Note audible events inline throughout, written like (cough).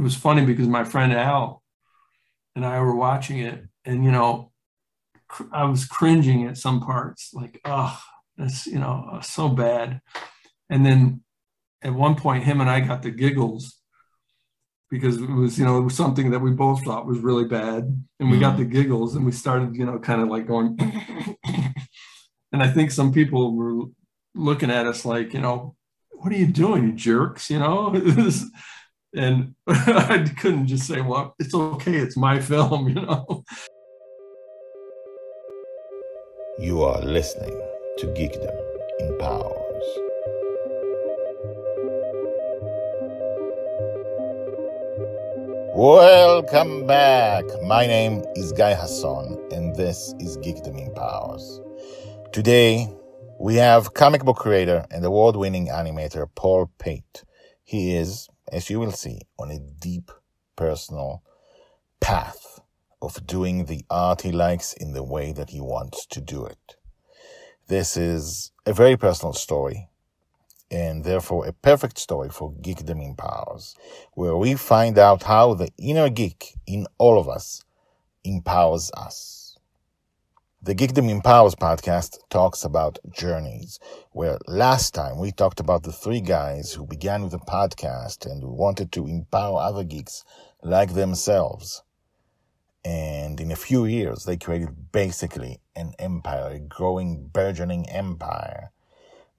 it was funny because my friend Al and I were watching it, and you know, cr- I was cringing at some parts, like, oh, that's you know, uh, so bad. And then at one point, him and I got the giggles because it was, you know, it was something that we both thought was really bad, and we got the giggles, and we started, you know, kind of like going. (laughs) and I think some people were looking at us like, you know, what are you doing, you jerks? You know, (laughs) and (laughs) I couldn't just say, well, it's okay, it's my film, (laughs) you know. You are listening to Geekdom Empowers. Welcome back. My name is Guy Hasson, and this is Geekdom Empowers. Today, we have comic book creator and award winning animator Paul Pate. He is, as you will see, on a deep personal path of doing the art he likes in the way that he wants to do it. This is a very personal story and therefore a perfect story for Geekdom in Empowers, where we find out how the inner geek in all of us empowers us. The Geekdom Empowers podcast talks about journeys, where last time we talked about the three guys who began with a podcast and wanted to empower other geeks like themselves. And in a few years, they created basically an empire, a growing, burgeoning empire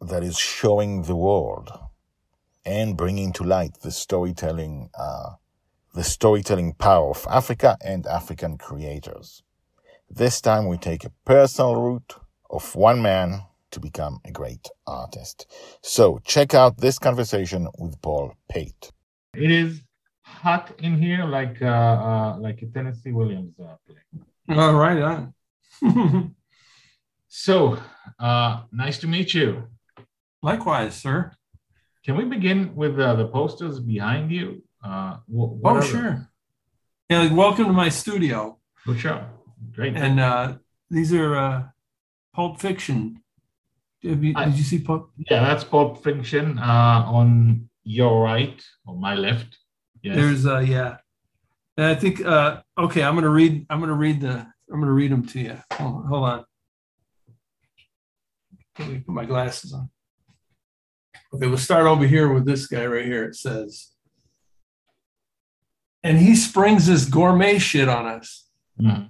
that is showing the world and bringing to light the storytelling, uh, the storytelling power of Africa and African creators. This time we take a personal route of one man to become a great artist. So check out this conversation with Paul Pate. It is hot in here, like uh, uh like a Tennessee Williams uh, play. All right, on. (laughs) so uh, nice to meet you. Likewise, sir. Can we begin with uh, the posters behind you? Uh, wh- oh, sure. Yeah, like, welcome to my studio. For sure. Great. And uh, these are uh, Pulp Fiction. You, I, did you see Pulp? Yeah, that's Pulp Fiction uh, on your right or my left. Yes. There's uh, yeah. And I think uh, okay. I'm gonna read. I'm gonna read the. I'm gonna read them to you. Hold, hold on. Let me put my glasses on. Okay, we'll start over here with this guy right here. It says, and he springs this gourmet shit on us. Mm.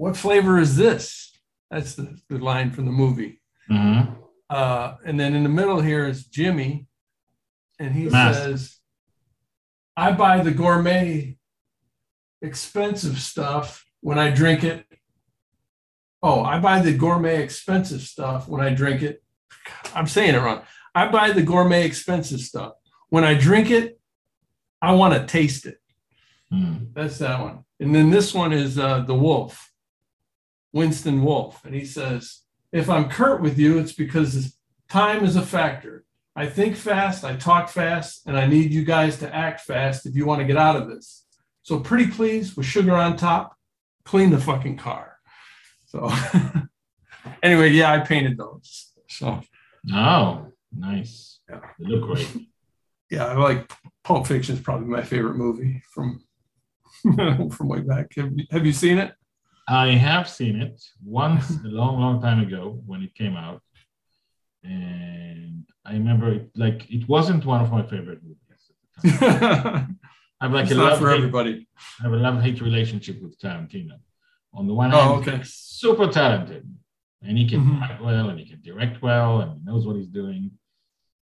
What flavor is this? That's the, the line from the movie. Mm-hmm. Uh, and then in the middle here is Jimmy, and he says, I buy the gourmet expensive stuff when I drink it. Oh, I buy the gourmet expensive stuff when I drink it. I'm saying it wrong. I buy the gourmet expensive stuff. When I drink it, I want to taste it. Mm. That's that one. And then this one is uh, the wolf, Winston Wolfe. And he says, If I'm curt with you, it's because time is a factor. I think fast, I talk fast, and I need you guys to act fast if you want to get out of this. So, pretty please, with sugar on top, clean the fucking car. So, (laughs) anyway, yeah, I painted those. So, oh, Nice. Yeah. They look great. yeah, I like Pulp Fiction is probably my favorite movie from (laughs) from way back. Have you, have you seen it? I have seen it once a long, long time ago when it came out, and I remember it like it wasn't one of my favorite movies. I (laughs) have like it's a love for everybody. I have a love hate relationship with Tarantino. On the one hand, oh, okay. super talented, and he can mm-hmm. write well, and he can direct well, and he knows what he's doing.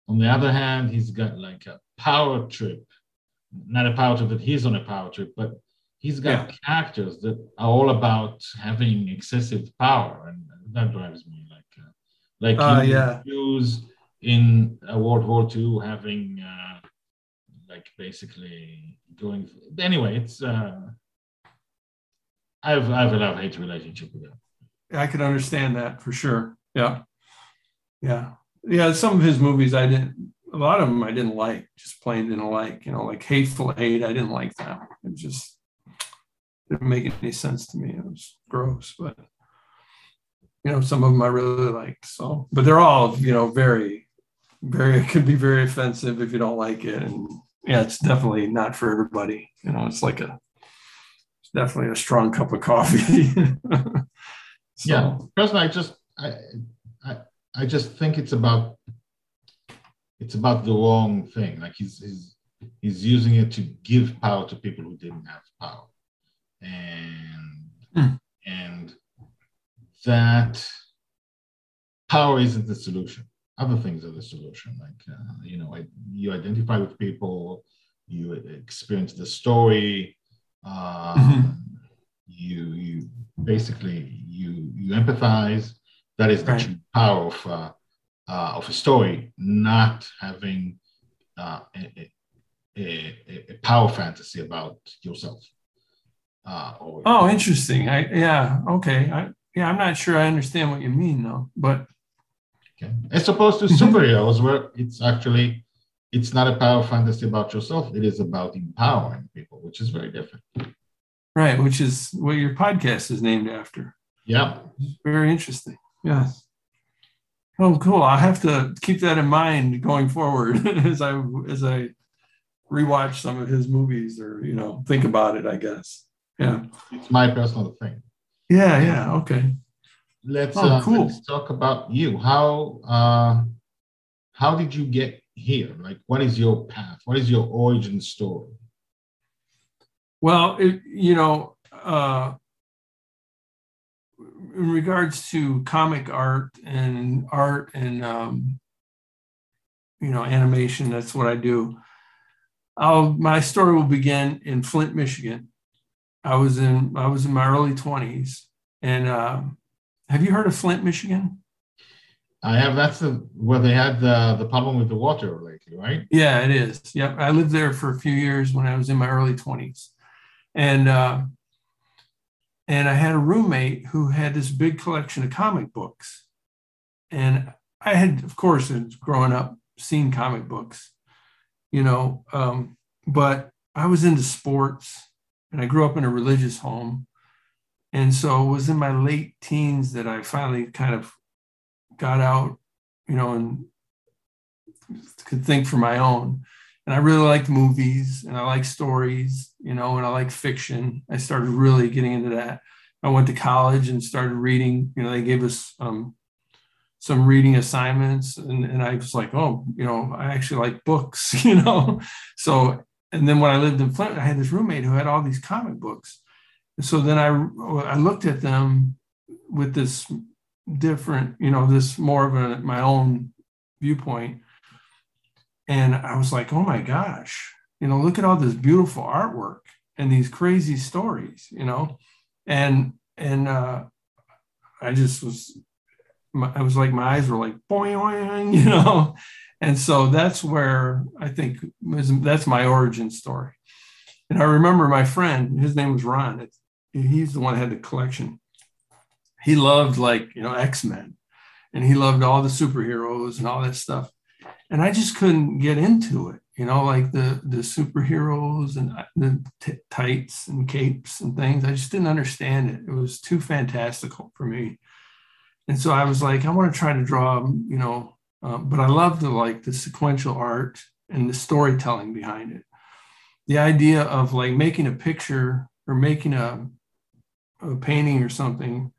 On the other hand, he's got like a power trip, not a power trip that he's on a power trip, but he's got yeah. characters that are all about having excessive power, and that drives me like uh, like uh, yeah. Jews in uh, World War II having uh, like basically going. Anyway, it's uh, I have I have a love hate relationship with him. I could understand that for sure. Yeah, yeah yeah, some of his movies I didn't. A lot of them I didn't like. Just plain didn't like. You know, like Hateful Eight. I didn't like that. It just didn't make any sense to me. It was gross, but you know, some of them I really liked. So, but they're all you know very, very. (laughs) It can be very offensive if you don't like it, and yeah, it's definitely not for everybody. You know, it's like a, it's definitely a strong cup of coffee. (laughs) so. Yeah, personally, I just, I, I, I just think it's about, it's about the wrong thing. Like he's, he's, he's using it to give power to people who didn't have power, and, mm. and that power isn't the solution other things are the solution. Like, uh, you know, I, you identify with people, you experience the story, uh, mm-hmm. you you basically you you empathize. That is the right. true power of uh, uh, of a story, not having uh, a, a, a, power fantasy about yourself. Uh, oh, interesting. I yeah okay. I yeah, I'm not sure I understand what you mean though, but Okay. As opposed to (laughs) superheroes, where it's actually it's not a power fantasy about yourself; it is about empowering people, which is very different. Right, which is what your podcast is named after. Yeah. Very interesting. Yes. Oh, cool. I have to keep that in mind going forward (laughs) as I as I rewatch some of his movies or you know think about it. I guess. Yeah. It's my personal thing. Yeah. Yeah. Okay let's, oh, uh, cool. let's talk about you. How uh, how did you get here? Like, what is your path? What is your origin story? Well, it, you know, uh, in regards to comic art and art and um, you know animation, that's what I do. I'll, my story will begin in Flint, Michigan. I was in I was in my early twenties, and um, have you heard of Flint, Michigan? I have. That's the where they had the the problem with the water lately, right? Yeah, it is. Yep, I lived there for a few years when I was in my early twenties, and uh, and I had a roommate who had this big collection of comic books, and I had, of course, growing up, seen comic books, you know, um, but I was into sports, and I grew up in a religious home, and so it was in my late teens that I finally kind of got out, you know, and could think for my own. And I really liked movies and I like stories, you know, and I like fiction. I started really getting into that. I went to college and started reading, you know, they gave us um, some reading assignments and, and I was like, oh, you know, I actually like books, (laughs) you know. So, and then when I lived in Flint, I had this roommate who had all these comic books. So then I, I looked at them with this different, you know, this more of a, my own viewpoint. And I was like, oh my gosh, you know, look at all this beautiful artwork and these crazy stories, you know, and, and, uh, I just was, I was like, my eyes were like, boing, (laughs) you know, and so that's where I think that's my origin story. And I remember my friend, his name was Ron he's the one that had the collection. He loved like, you know, X-Men and he loved all the superheroes and all that stuff. And I just couldn't get into it, you know, like the the superheroes and uh, the t- tights and capes and things. I just didn't understand it. It was too fantastical for me. And so I was like, I want to try to draw, you know, um, but I love the like the sequential art and the storytelling behind it. The idea of like making a picture or making a a painting or something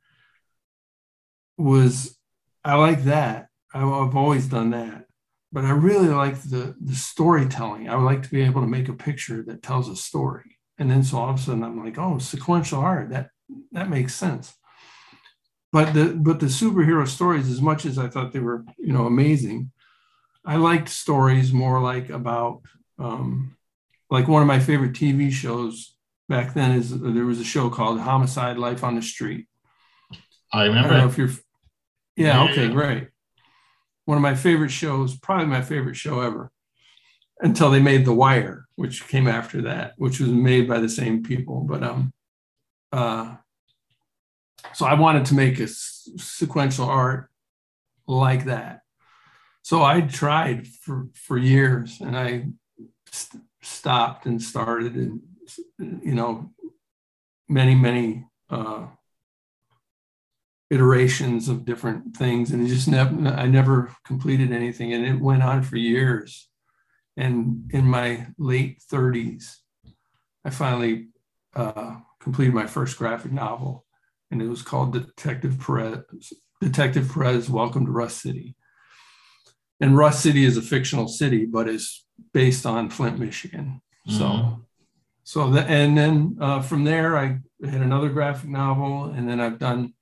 was I like that. I've always done that, but I really like the the storytelling. I would like to be able to make a picture that tells a story, and then so all of a sudden I'm like, oh, sequential art that that makes sense. But the but the superhero stories, as much as I thought they were you know amazing, I liked stories more like about um, like one of my favorite TV shows back then is there was a show called Homicide: Life on the Street. I remember. I if you're. Yeah, yeah. Okay. Yeah. Great. One of my favorite shows, probably my favorite show ever, until they made The Wire, which came after that, which was made by the same people. But um, uh, so I wanted to make a sequential art like that. So I tried for for years, and I st- stopped and started and you know, many, many uh, iterations of different things. And it just never, I never completed anything. And it went on for years. And in my late 30s, I finally uh, completed my first graphic novel, and it was called Detective Perez. Detective Perez, Welcome to Rust City. And Rust City is a fictional city, but it's based on Flint, Michigan. So, mm-hmm. so the, and then uh, from there, I had another graphic novel, and then I've done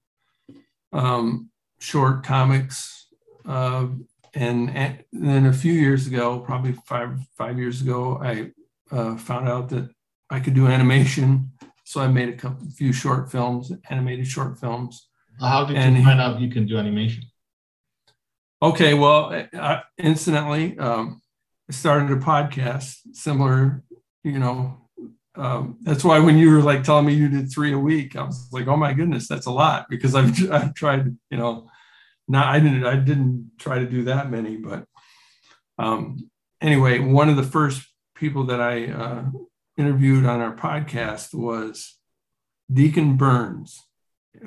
um, short comics. Uh, and, and, then a few years ago, probably five five years ago, I uh, found out that I could do animation. So I made a couple, few short films, animated short films. How did and you find out you can do animation? Okay, well, I, incidentally, um, I started a podcast similar, you know, um, that's why when you were like telling me you did three a week, I was like, oh my goodness, that's a lot because I've (laughs) I've tried, you know, not I didn't I didn't try to do that many, but um, anyway, one of the first people that I uh, interviewed on our podcast was Deacon Burns,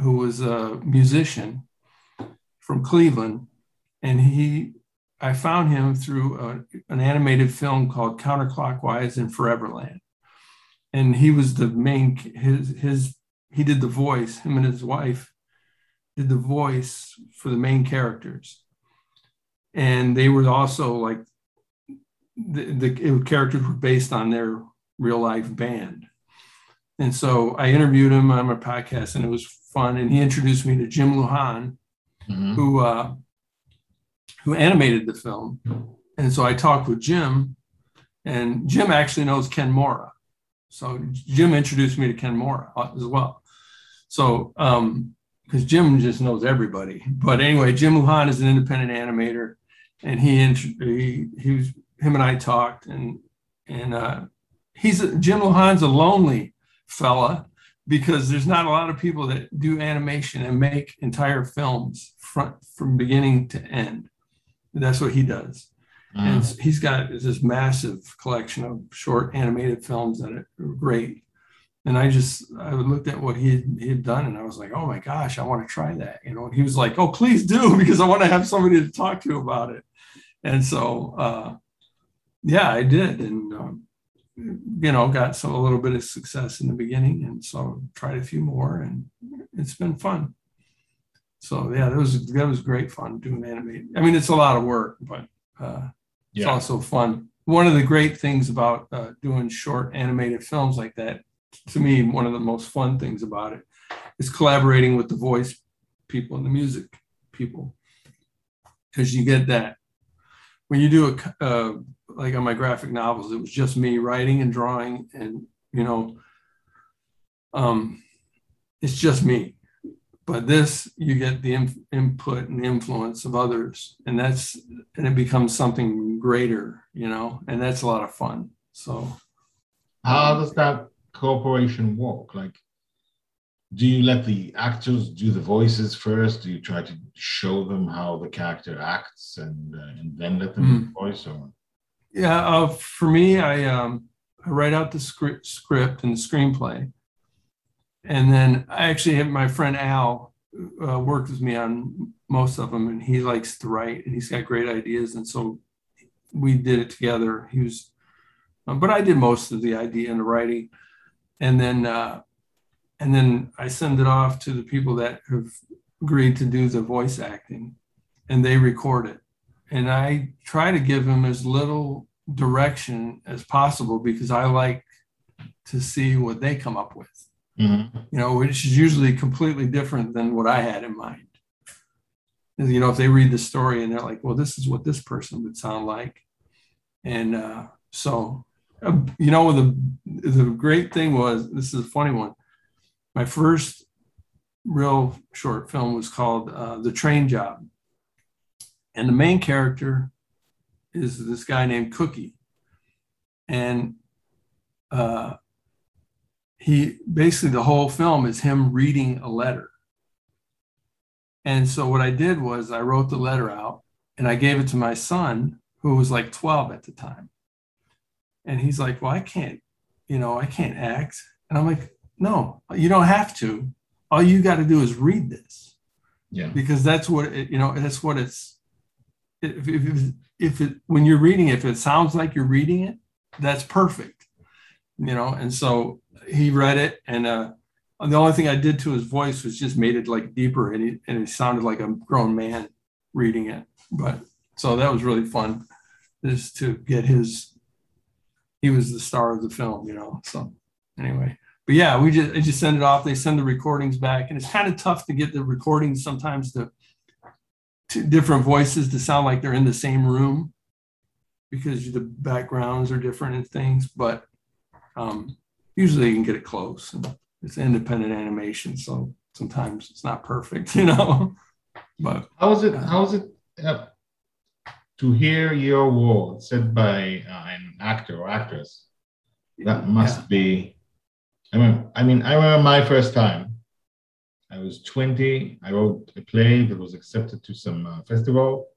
who was a musician from Cleveland, and he I found him through a, an animated film called Counterclockwise in Foreverland. And he was the main his his he did the voice him and his wife did the voice for the main characters. And they were also like the, the characters were based on their real life band and so i interviewed him on my podcast and it was fun and he introduced me to jim lujan mm-hmm. who uh, who animated the film and so i talked with jim and jim actually knows ken mora so Jim introduced me to Ken Mora as well. So, um, because Jim just knows everybody. But anyway, Jim Lujan is an independent animator, and he he he was him and I talked, and and uh, he's a, Jim Lujan's a lonely fella because there's not a lot of people that do animation and make entire films front from beginning to end. That's what he does. And mm. he's got this massive collection of short animated films that are great. And I just I looked at what he he had done and I was like, oh my gosh, I want to try that. You know, and he was like, oh please do (laughs) because I want to have somebody to talk to about it. And so uh, yeah, I did, and um, you know, got some a little bit of success in the beginning, and so tried a few more, and it's been fun. So yeah, that was that was great fun doing animated. I mean, it's a lot of work, but uh, it's also fun. One of the great things about uh, doing short animated films like that, to me, one of the most fun things about it is collaborating with the voice people and the music people. Because you get that. When you do a, uh, like on my graphic novels, it was just me writing and drawing, and, you know, um, it's just me. But this you get the input and influence of others and that's and it becomes something greater you know and that's a lot of fun so. How does that cooperation work? Like do you let the actors do the voices first? Do you try to show them how the character acts and uh, and then let them mm. voice or yeah uh, for me i um i write out the script script and the screenplay. And then I actually have my friend Al uh, worked with me on most of them, and he likes to write, and he's got great ideas, and so we did it together. He was, uh, but I did most of the idea and the writing, and then uh, and then I send it off to the people that have agreed to do the voice acting, and they record it, and I try to give them as little direction as possible because I like to see what they come up with mm-hmm. you know, which is usually completely different than what I had in mind. You know, if they read the story and they're like, well, this is what this person would sound like. And uh, so, uh, you know, the, the great thing was this is a funny one. My first real short film was called uh, The Train Job. And the main character is this guy named Cookie. And uh, he basically the whole film is him reading a letter. And so what I did was I wrote the letter out and I gave it to my son, who was like 12 at the time. And he's like, Well, I can't, you know, I can't act. And I'm like, No, you don't have to. All you got to do is read this. Yeah. Because that's what it, you know, that's what it's if, if, if it when you're reading if it sounds like you're reading it that's perfect you know? And so he read it and uh the only thing i did to his voice was just made it like deeper and he and it sounded like a grown man reading it. But so that was really fun is to get his he was the star of the film you know? So anyway. But yeah we just I just send it off. They send the recordings back and it's kind of tough to get the recordings sometimes to different voices to sound like they're in the same room because the backgrounds are different and things, but um, usually you can get it close. And it's independent animation, so sometimes it's not perfect, (laughs) you know. but how is it? Uh, how is it uh, to hear your words said by uh, an actor or actress? That must yeah. be. I mean, I mean, I remember my first time I was 20. I wrote a play that was accepted to some uh, festival.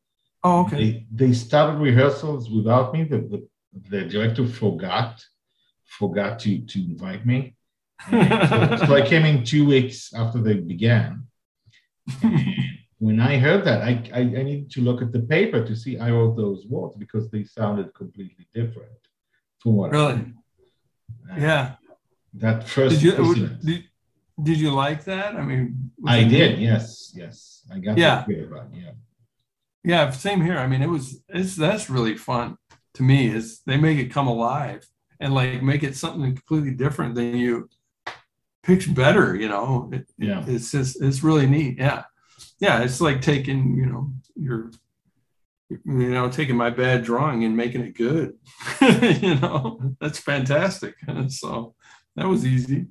Oh, okay. They, they started rehearsals without me. The, the, the director forgot forgot to, to invite me. so, (laughs) so, I came in two weeks after they began. When I heard that, I, I, I, needed to look at the paper to see I wrote those words because they sounded completely different from what really. I yeah. That first. Did you, did, you like that? I mean, I did. Yes, yes. I got yeah. About, yeah. Yeah, same here. I mean, it was it's that's really fun to me. Is they make it come alive and like make it something completely different than you pitch better. You know, it, yeah. It's just it's really neat. Yeah, yeah. It's like taking you know your you know taking my bad drawing and making it good. (laughs) you know, that's fantastic. (laughs) So that was easy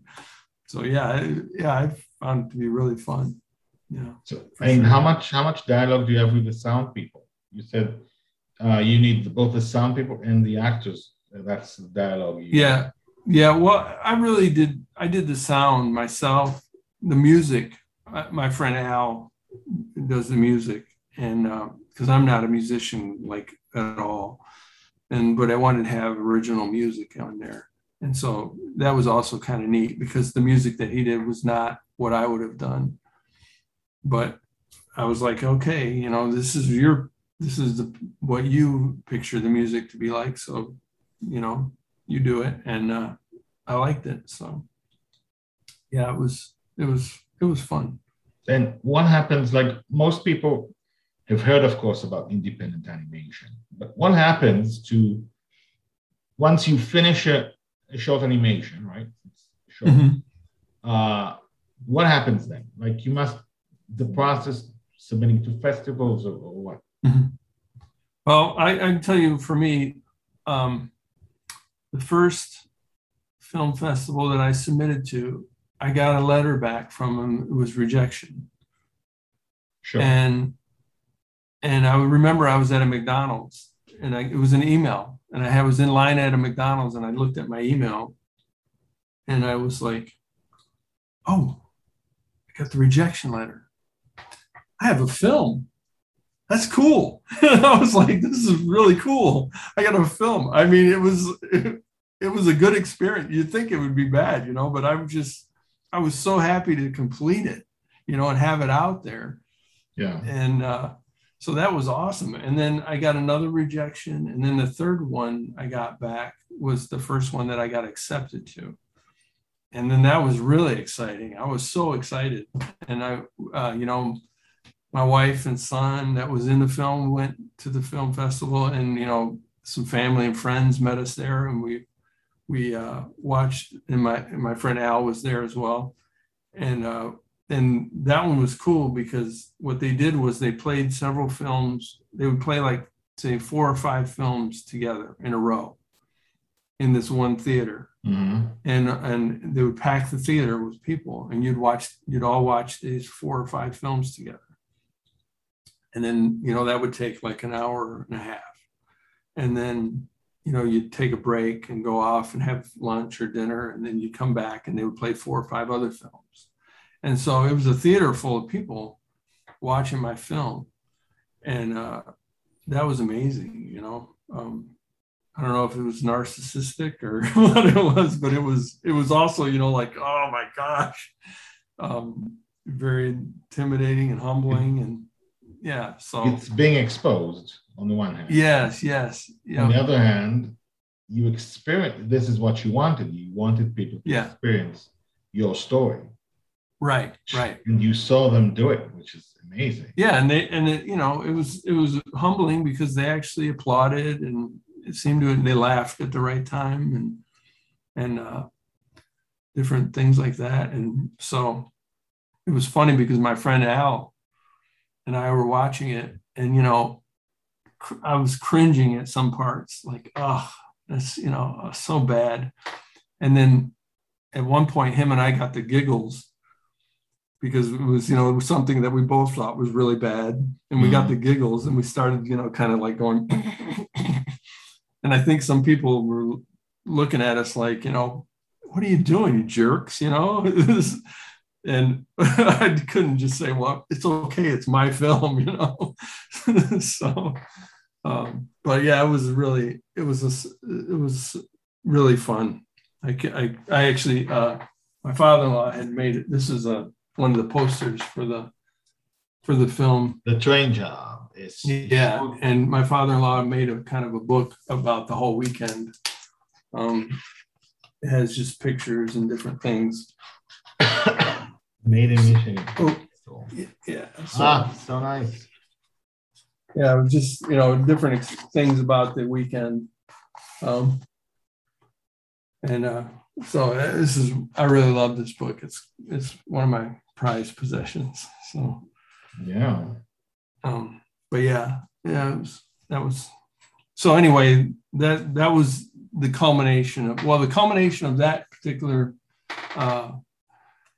so yeah, I, yeah, I found it to be really fun. Yeah. So, I mean, sure. how much how much dialogue do you have with the sound people? You said uh, you need both the sound people and the actors. That's the dialogue. yeah, yeah. Well, I really did. I did the sound myself. The music. Uh, my friend Al does the music, and because uh, I'm not a musician like at all, and but I wanted to have original music on there and so that was also kind of neat because the music that he did was not what I would have done. But I was like, okay, you know, this is your, this is the, what you picture the music to be like. So, you know, you do it. And uh, I liked it. So, yeah, it was, it was, it was fun. And what happens, like most people have heard, of course, about independent animation, but what happens to once you finish a, a short animation, right? Short. Mm-hmm. Uh, what happens then? Like you must the process submitting to festivals or, or what? Mm-hmm. Well, I, I, can tell you for me, um, the first film festival that I submitted to, I got a letter back from them. It was rejection. Sure. And and I remember I was at a McDonald's and I, it was an email and I was in line at a McDonald's and I looked at my email and I was like, oh, I got the rejection letter. I have a film. That's cool. (laughs) I was like, this is really cool. I got a film. I mean, it was it, (laughs) it was a good experience. You'd think it would be bad, you know, but I'm just I was so happy to complete it, you know, and have it out there. Yeah. And uh so that was awesome. And then I got another rejection. And then the third one I got back was the first one that I got accepted to. And then that was really exciting. I was so excited. And I, uh, you know, my wife and son that was in the film went to the film festival and, you know, some family and friends met us there and we, we uh, watched and my, my friend Al was there as well. And uh, and that one was cool because what they did was they played several films. They would play like say four or five films together in a row in this one theater, mm-hmm. and and they would pack the theater with people, and you'd watch you'd all watch these four or five films together, and then you know that would take like an hour and a half, and then you know you'd take a break and go off and have lunch or dinner, and then you'd come back and they would play four or five other films and so it was a theater full of people watching my film. And uh, that was amazing, you know. Um, I don't know if it was narcissistic or (laughs) what it was, but it was it was also, you know, like, oh my gosh. Um, very intimidating and humbling and yeah. So it's being exposed. on the one hand. Yes, yes. Yeah. On the other hand, you experience this is what you wanted. You wanted people to yeah. experience your story. Right, right. And you saw them do it, which is amazing. Yeah, and they and it, you know, it was it was humbling because they actually applauded and it seemed to and they laughed at the right time and and uh different things like that. And so it was funny because my friend Al and I were watching it, and you know, I was cringing at some parts, like, oh, that's you know, so bad. And then at one point, him and I got the giggles because it was, you know, it was something that we both thought was really bad, and we mm got the giggles, and we started, you know, kind of like going. (coughs) and I think some people were looking at us like, you know, what are you doing, you jerks? You know, (laughs) and (laughs) I couldn't just say, well, it's okay, it's my film, (laughs) you know. so, um, but yeah, it was really, it was a, it was really fun. I, I, I actually, uh, my father-in-law had made it. This is a one of the posters for the for the film. The train job is yeah, and my father-in-law made a kind of a book about the whole weekend. Um, it has just pictures and different things. Made in Michigan. Oh, yeah. So, ah, so nice. Yeah, just you know different things about the weekend, um, and uh, so uh, this is I really love this book. It's it's one of my prized possessions. So yeah. Um, but yeah, yeah, was, that was so anyway, that that was the culmination of well, the culmination of that particular uh,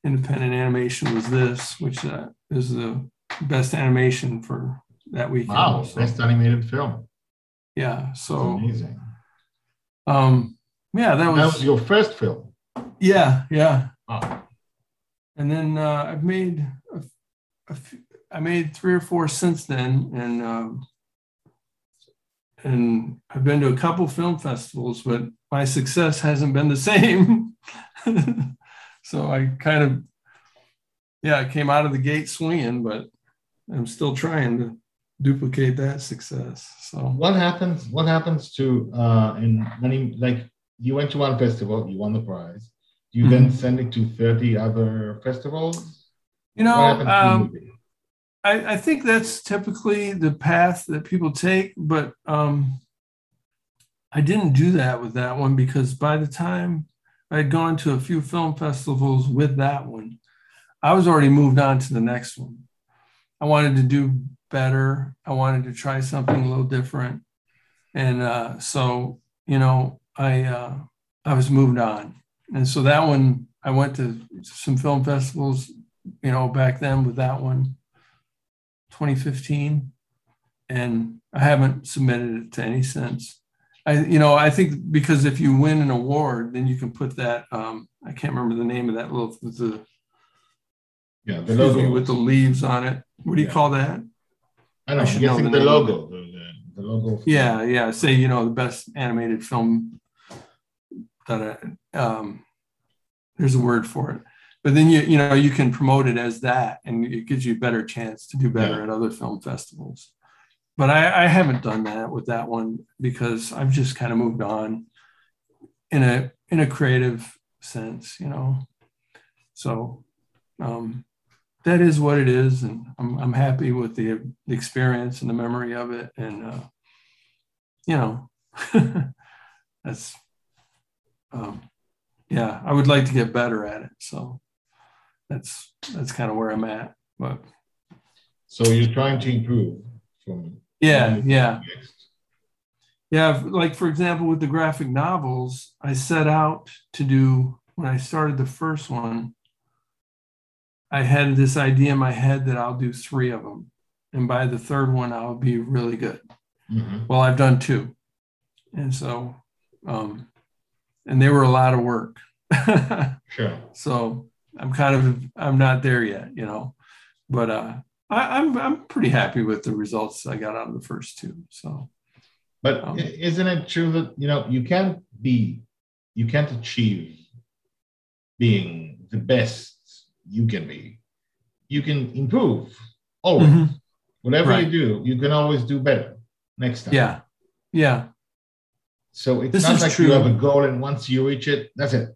independent animation was this, which uh, is the best animation for that weekend. Wow, so, best animated film. Yeah, so That's amazing. Um, yeah, that was, that was your first film. Yeah, yeah. Wow. And then uh, I've made a, a few, I made three or four since then, and um, and I've been to a couple film festivals, but my success hasn't been the (laughs) same. (laughs) so I kind of, yeah, I came out of the gate swinging, but I'm still trying to duplicate that success. So what happens? What happens to uh, in many like you went to one festival, you won the prize. You mm-hmm. then send it to 30 other festivals. You know, um, I, I, think that's typically the path that people take, but um, I didn't do that with that one because by the time I had gone to a few film festivals with that one, I was already moved on to the next one. I wanted to do better. I wanted to try something a little different, and uh, so you know, I uh, I was moved on, and so that one I went to some film festivals, you know, back then with that one 2015, and I haven't submitted it to any since. I, you know, I think because if you win an award, then you can put that. Um, I can't remember the name of that little the yeah the logo with the leaves on it. What do you yeah. call that? I don't know. I know the, the logo. The, the, logo. Yeah, yeah. Say you know the best animated film that um, there's a word for it. But then you you know you can promote it as that and it gives you a better chance to do better yeah. at other film festivals. But I, I haven't done that with that one because i've just kind of moved on in a in a creative sense you know? So um, that is what it is and i'm, I'm happy with the, experience and the memory of it and uh, you know (laughs) that's um, yeah i would like to get better at it so that's that's kind of where I'm at. But so you're trying to improve from yeah, yeah. Yeah, like for example, with the graphic novels, I set out to do when I started the first one, I had this idea in my head that I'll do three of them. And by the third one, I'll be really good. Mm-hmm. Well, I've done two. And so, um, and they were a lot of work. (laughs) sure. So I'm kind of I'm not there yet, you know, but uh, I, am I'm, I'm pretty happy with the results I got out of the first two. So, but um, isn't it true that you know you can't be you can't achieve being the best you can be. You can improve always. Mm-hmm. Whatever right. you do, you can always do better. next time. Yeah. Yeah. So it's this not like true. you have a goal and once you reach it, that's it.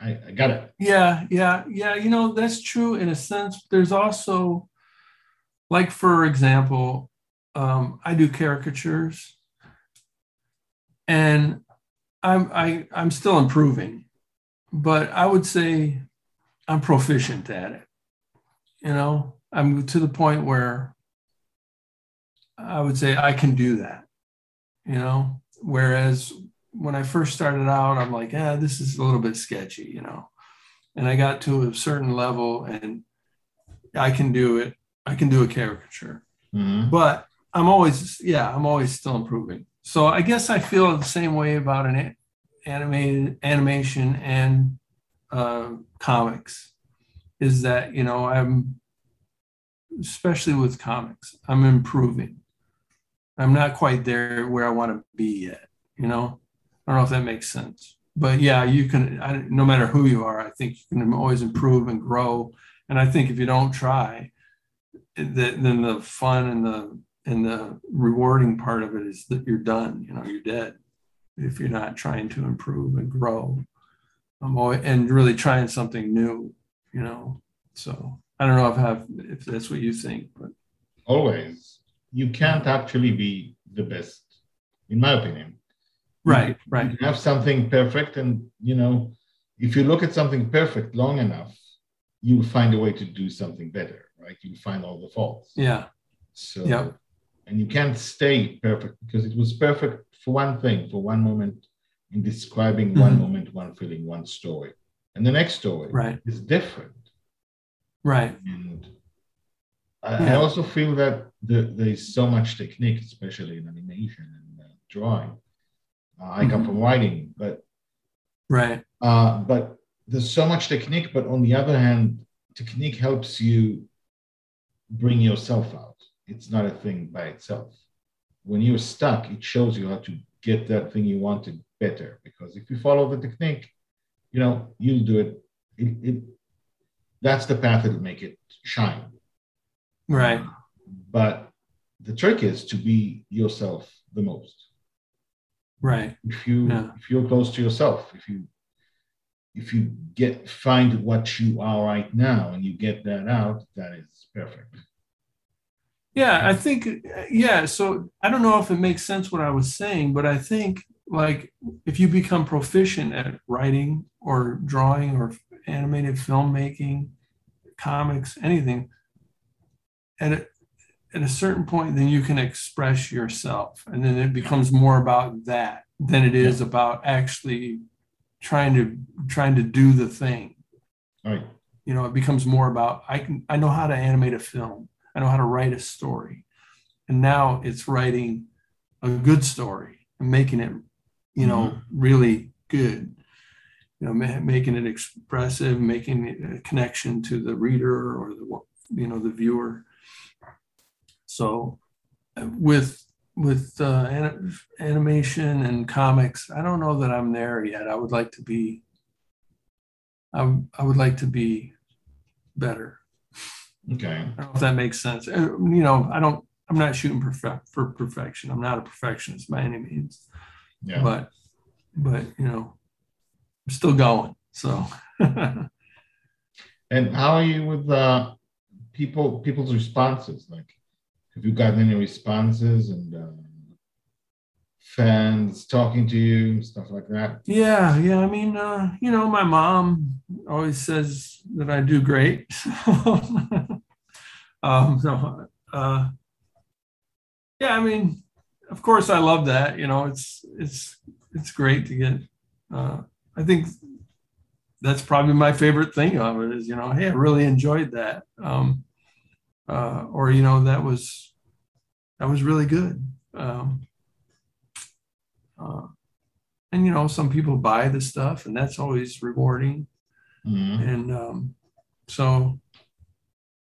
I, I got it. Yeah, yeah, yeah. You know, that's true in a sense. There's also, like, for example, um, I do caricatures and I'm I, I'm still improving, but I would say I'm proficient at it. You know, I'm to the point where I would say I can do that. You know, whereas when I first started out, I'm like, yeah, this is a little bit sketchy, you know. And I got to a certain level and I can do it. I can do a caricature. Mm-hmm. But I'm always, yeah, I'm always still improving. So I guess I feel the same way about an animated animation and uh, comics is that, you know, I'm, especially with comics, I'm improving. I'm not quite there where I want to be yet, you know? I don't know if that makes sense, but yeah, you can. I, no matter who you are, I think you can always improve and grow. And I think if you don't try, then the fun and the and the rewarding part of it is that you're done. You know, you're dead if you're not trying to improve and grow. I'm always, and really trying something new. You know, so I don't know if have if that's what you think, but always you can't actually be the best, in my opinion. Right right. you have something perfect and you know if you look at something perfect long enough you'll find a way to do something better right? You find all the faults. Yeah. So yeah. and you can't stay perfect because it was perfect for one thing for one moment in describing mm-hmm. one moment one feeling one story. And the next story right. is different. Right. And I. I also feel that the, there is so much technique especially in animation and uh, drawing uh, I come mm-hmm. from writing, but right. Uh, but there's so much technique, but on the other hand, technique helps you bring yourself out. It's not a thing by itself. When you're stuck, it shows you how to get that thing you wanted better. Because if you follow the technique, you know you'll do it. It, it that's the path that'll make it shine. Right. But the trick is to be yourself the most. Right. If you if you're close to yourself if you if you get find what you are right now and you get that out that is perfect. Yeah i think yeah so i don't know if it makes sense what i was saying but i think like if you become proficient at writing or drawing or animated filmmaking comics anything at a, at a certain point, then you can express yourself. And then it becomes more about that than it is yeah. about actually trying to trying to do the thing. Right. You know, it becomes more about I can I know how to animate a film. I know how to write a story. And now it's writing a good story and making it, you know, mm-hmm. really good. You know, making it expressive, making a connection to the reader or the you know the viewer so with with uh, animation and comics, I don't know that I'm there yet. I would like to be. I, I would like to be better. Okay. I don't know if that makes sense. Uh, you know, I don't. I'm not shooting perfect for perfection. I'm not a perfectionist by any means. Yeah. But, but you know, I'm still going. So. (laughs) and how are you with uh, people? People's responses, like have you gotten any responses and uh, fans talking to you, stuff like that? Yeah, yeah. I mean, uh, you know, my mom always says that I do great. (laughs) um, so, uh, yeah, I mean, of course, I love that. You know, it's it's it's great to get. Uh, I think that's probably my favorite thing of it is, you know, hey, I really enjoyed that. Um, uh, or you know that was that was really good. Um, uh, and you know, some people buy the stuff, and that's always rewarding. Mm-hmm. And um, so,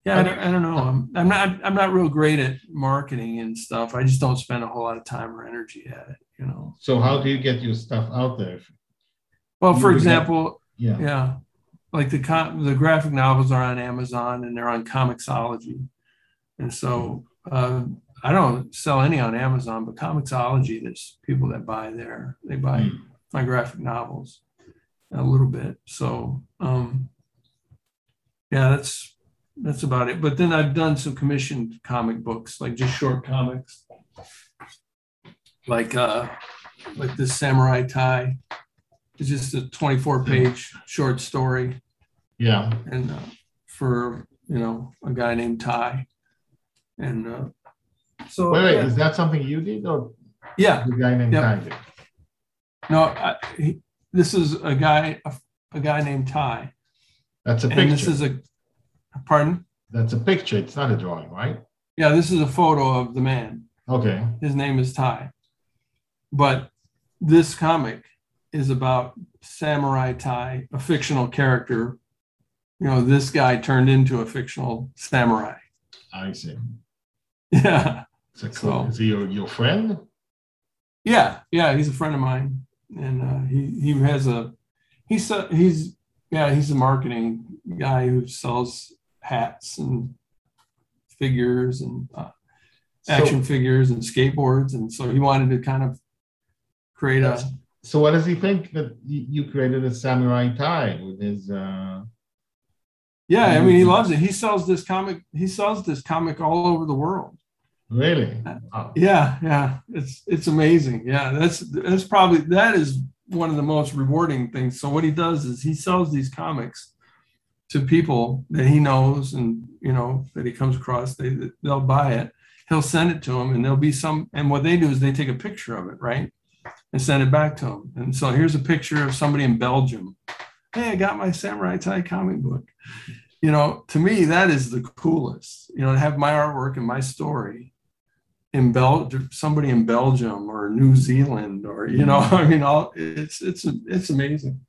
yeah, I don't, I don't know. I'm, I'm not I'm not real great at marketing and stuff. I just don't spend a whole lot of time or energy at it. You know. So how do you get your stuff out there? Well, for example, yeah, yeah, like the the graphic novels are on Amazon and they're on Comixology, and so. Uh, I don't sell any on Amazon, but Comixology, there's people that buy there. They buy mm. my graphic novels a little bit. So um, yeah, that's that's about it. But then I've done some commissioned comic books, like just short comics, like uh, like this Samurai Tie. It's just a 24 page short story. Yeah. And uh, for you know a guy named Ty, and uh, so wait, wait, yeah. is that something you did or yeah, the guy named yep. Ty did? No, I, he, this is a guy, a, a, guy named Ty. That's a picture. And this is a, pardon? That's a picture. It's not a drawing, right? Yeah, this is a photo of the man. Okay. His name is Ty. But this comic is about Samurai Ty, a fictional character. You know, this guy turned into a fictional samurai. I see. (laughs) Yeah. So, so is he your, your friend? Yeah, yeah, he's a friend of mine, and uh, he he has a he's a, he's yeah he's a marketing guy who sells hats and figures and uh, action so, figures and skateboards, and so he wanted to kind of create a. So what does he think that you created a Samurai Ty with his? Uh, yeah, I mm-hmm. mean he loves it. He sells this comic. He sells this comic all over the world. Really? Oh. Yeah, yeah. It's it's amazing. Yeah, that's that's probably that is one of the most rewarding things. So what he does is he sells these comics to people that he knows and you know that he comes across. They they'll buy it. He'll send it to them, and there'll be some. And what they do is they take a picture of it, right, and send it back to him. And so here's a picture of somebody in Belgium. Hey, I got my Samurai Ty comic book. You know, to me, that is the coolest. You know, to have my artwork and my story in Bel somebody in Belgium or New Zealand or you know (laughs) I mean all it's it's it's amazing.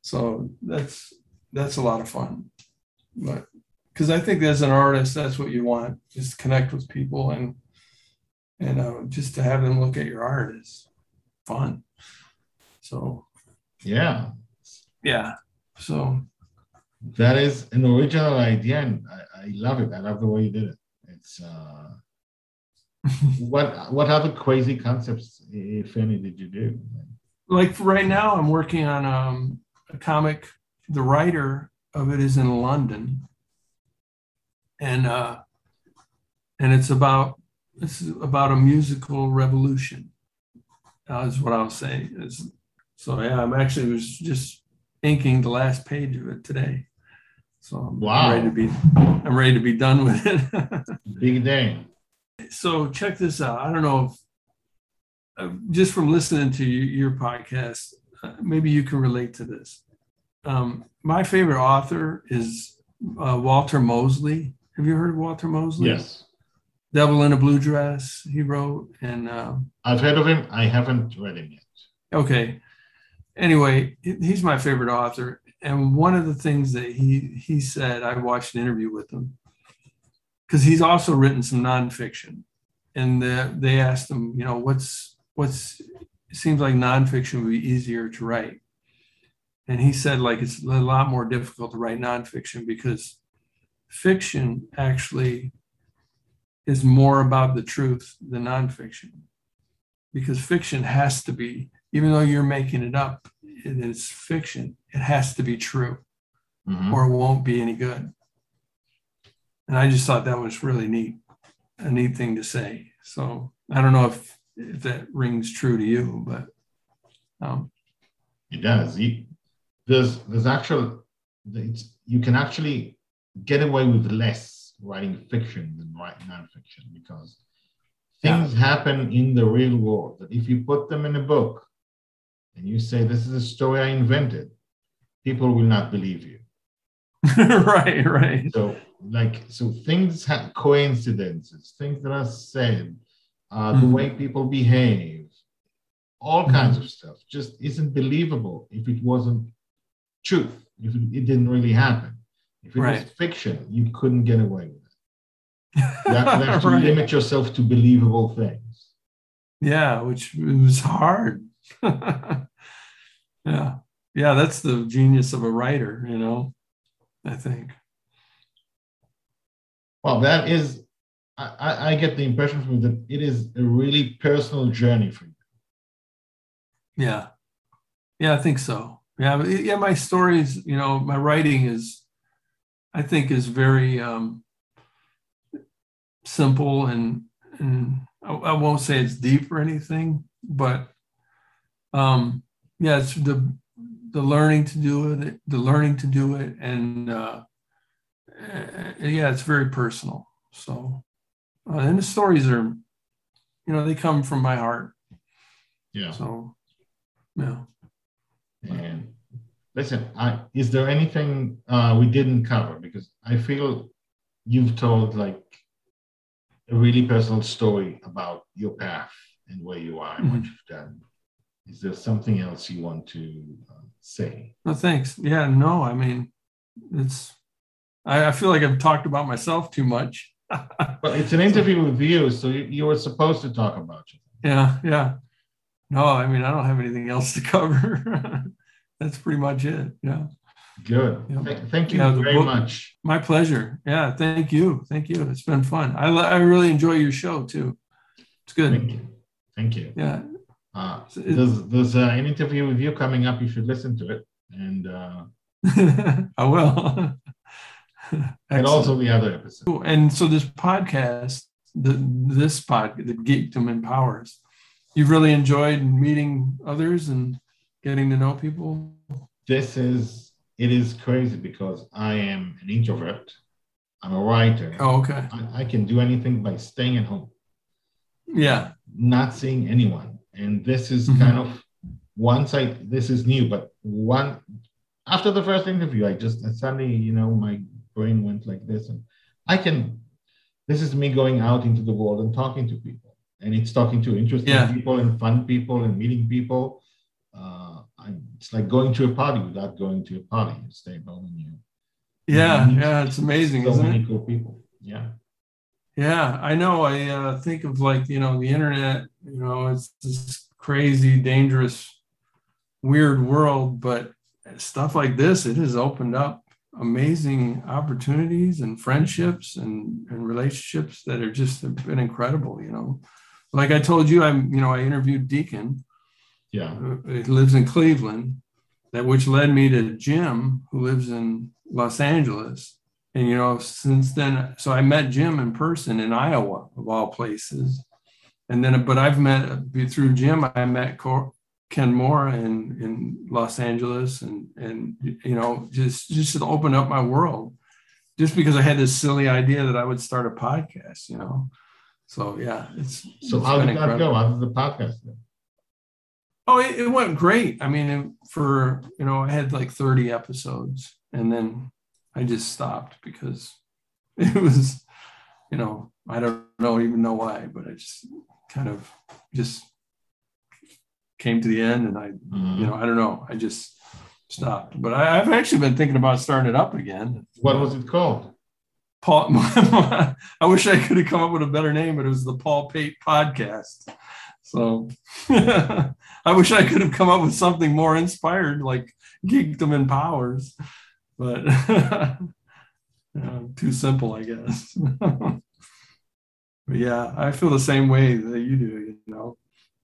So that's that's a lot of fun. But because I think as an artist that's what you want just connect with people and and uh, just to have them look at your art is fun. So. Yeah. Yeah. So that is an original idea and I, I love it I love the way you did it it's uh (laughs) what what other crazy concepts, if any, did you do? Like right now, I'm working on um, a comic. The writer of it is in London, and uh, and it's about it's about a musical revolution. Uh, is what I'll say. It's, so yeah, I'm actually was just inking the last page of it today. So I'm wow. ready to be I'm ready to be done with it. (laughs) Big day so check this out. I don't know if uh, just from listening to you, your podcast, uh, maybe you can relate to this. Um, my favorite author is uh, Walter Mosley. Have you heard of Walter Mosley? Yes. Devil in a Blue Dress, he wrote. And uh, I've heard of him. I haven't read him yet. Okay. Anyway, he's my favorite author. And one of the things that he he said, I watched an interview with him because he's also written some nonfiction. And the, they asked him, you know, what's what's seems like nonfiction would be easier to write. And he said, like, it's a lot more difficult to write nonfiction because fiction actually is more about the truth than nonfiction. Because fiction has to be, even though you're making it up, it is fiction, it has to be true mm-hmm. or it won't be any good. And I just thought that was really neat, a neat thing to say. So I don't know if, if that rings true to you, but um, it does. there's there's actual you can actually get away with less writing fiction than writing nonfiction because things yeah. happen in the real world that if you put them in a book and you say this is a story I invented, people will not believe you. (laughs) right, right. So like so things have coincidences things that are said uh, mm-hmm. the way people behave all mm-hmm. kinds of stuff just isn't believable if it wasn't truth if it, it didn't really happen if it right. was fiction you couldn't get away with it you have, you (laughs) have to right. limit yourself to believable things yeah which was hard (laughs) yeah yeah that's the genius of a writer you know i think well, that is I, I get the impression from you that it is a really personal journey for you. Yeah. Yeah, I think so. Yeah, yeah, my stories, you know, my writing is, I think, is very um, simple and and I, I won't say it's deep or anything, but um, yeah, it's the the learning to do it, the learning to do it, and uh, yeah, it's very personal. So, uh, and the stories are, you know, they come from my heart. Yeah. So, yeah. And listen, I, is there anything uh, we didn't cover? Because I feel you've told like a really personal story about your path and where you are and mm-hmm. what you've done. Is there something else you want to uh, say? No, thanks. Yeah, no, I mean, it's, I, I feel like I've talked about myself too much. (laughs) well, it's an interview with you, so you, you were supposed to talk about you. Yeah, yeah. No, I mean, I don't have anything else to (laughs) cover. That's pretty much it. Yeah. Good. thank you yeah, very book, much. My pleasure. Yeah. Thank you. Thank you. It's been fun. I, I really enjoy your show too. It's good. Thank you. Thank you. Yeah. Uh, there's there's uh, an interview with you coming up. You should listen to it. And uh, (laughs) I will. (laughs) and also the other episode. And so this podcast, the this pod, the Geekdom Empowers, you've really enjoyed meeting others and getting to know people. This is it is crazy because I am an introvert. I'm a writer. Oh, okay. I, I can do anything by staying at home. Yeah. Not seeing anyone. And this is mm-hmm. kind of once I this is new, but one after the first interview, I just I suddenly, you know, my brain went like this. And I can this is me going out into the world and talking to people. And it's talking to interesting yeah. people and fun people and meeting people. Uh, it's like going to a party without going to a party. You stay home and you. Yeah, you yeah, it's amazing. So many it? cool people. Yeah. Yeah, I know. I uh, think of like you know the internet. You know, it's this crazy, dangerous, weird world, but stuff like this, it has opened up amazing opportunities and friendships and, and relationships that are just have been incredible. You know, like I told you, I'm you know I interviewed Deacon yeah. It lives in Cleveland, that which led me to Jim, who lives in Los Angeles. And, you know, since then, so I met Jim in person in Iowa, of all places. And then, but I've met through Jim, I met Ken Moore in, in Los Angeles and, and, you know, just, just to open up my world just because I had this silly idea that I would start a podcast, you know? So yeah, it's, so it's how did that go? How did the podcast go? Oh, it, it went great. I mean, for you know, I had like 30 episodes, and then I just stopped because (laughs) it was, you know, I don't know even know why, but I just kind of just came to the end, and I, mm-hmm. you know, I don't know, I just stopped. But I, have actually been thinking about starting it up again. What was it called? Paul. (laughs) I wish I could have come up with a better name, but it was the Paul Pate Podcast. So (laughs) I wish I could have come up with something more inspired, like Geekdom Empowers, but (laughs) too simple, I guess. But yeah, I feel the same way that you do. You know,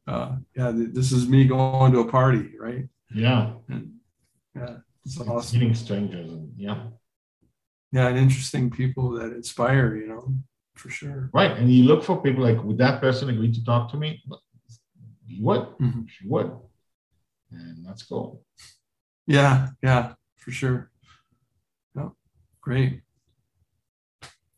uh, yeah, this is me going to a party, right? Yeah, and, yeah, it's, it's awesome. Meeting strangers, and yeah, yeah, and interesting people that inspire. You know, for sure. Right, and you look for people like, would that person agree to talk to me? He would. Mm-hmm. She would and that's cool. Yeah, yeah, for sure. Yeah, great.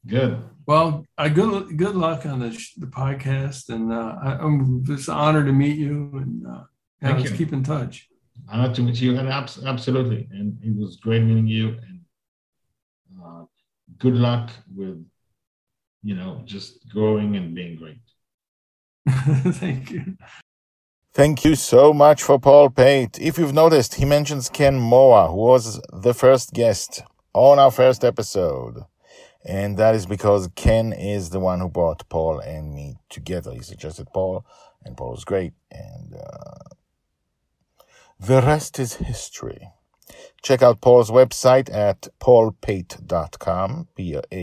Good. Well, uh, good good luck on the the podcast, and uh, I, am just honored to meet you, and uh, yeah, let's you. keep in touch. Honored to meet you, and abs- absolutely, and it was great meeting you, and uh, good luck with, you know, just growing and being great. (laughs) Thank you. Thank you so much for Paul Pate. If you've noticed, he mentions Ken Moa, who was the first guest on our first episode. And that is because Ken is the one who brought Paul and me together. He suggested Paul, and Paul was great. And uh, the rest is history. Check out Paul's website at paulpate.com, P-A-U-L-P-A-T-E.com.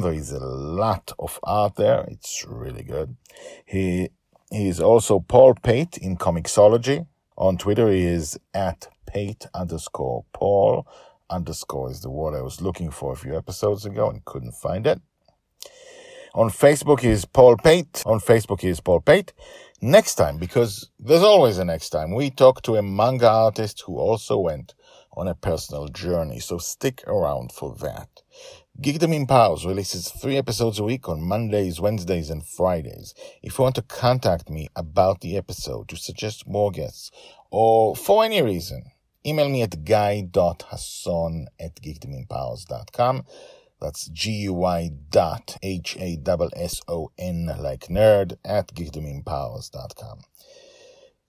There is a lot of art there. It's really good. He, he is also Paul Pate in Comixology. On Twitter, he is at Pate underscore Paul underscore is the word I was looking for a few episodes ago and couldn't find it. On Facebook is Paul Pate. On Facebook is Paul Pate. Next time, because there's always a next time, we talk to a manga artist who also went on a personal journey. So stick around for that. Geekdom Empowers releases three episodes a week on Mondays, Wednesdays, and Fridays. If you want to contact me about the episode, to suggest more guests, or for any reason, email me at guy.hasson at geekdomempowers.com. That's G-U-Y dot H-A-S-S-O-N like nerd at geekdomempowers.com.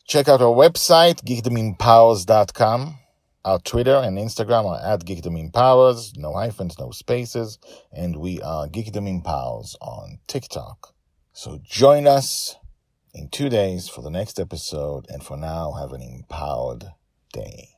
Check out our website, geekdomempowers.com. Our Twitter and Instagram are at geekdomempowers, no hyphens, no spaces, and we are geekdomempowers on TikTok. So join us in two days for the next episode, and for now, have an empowered day.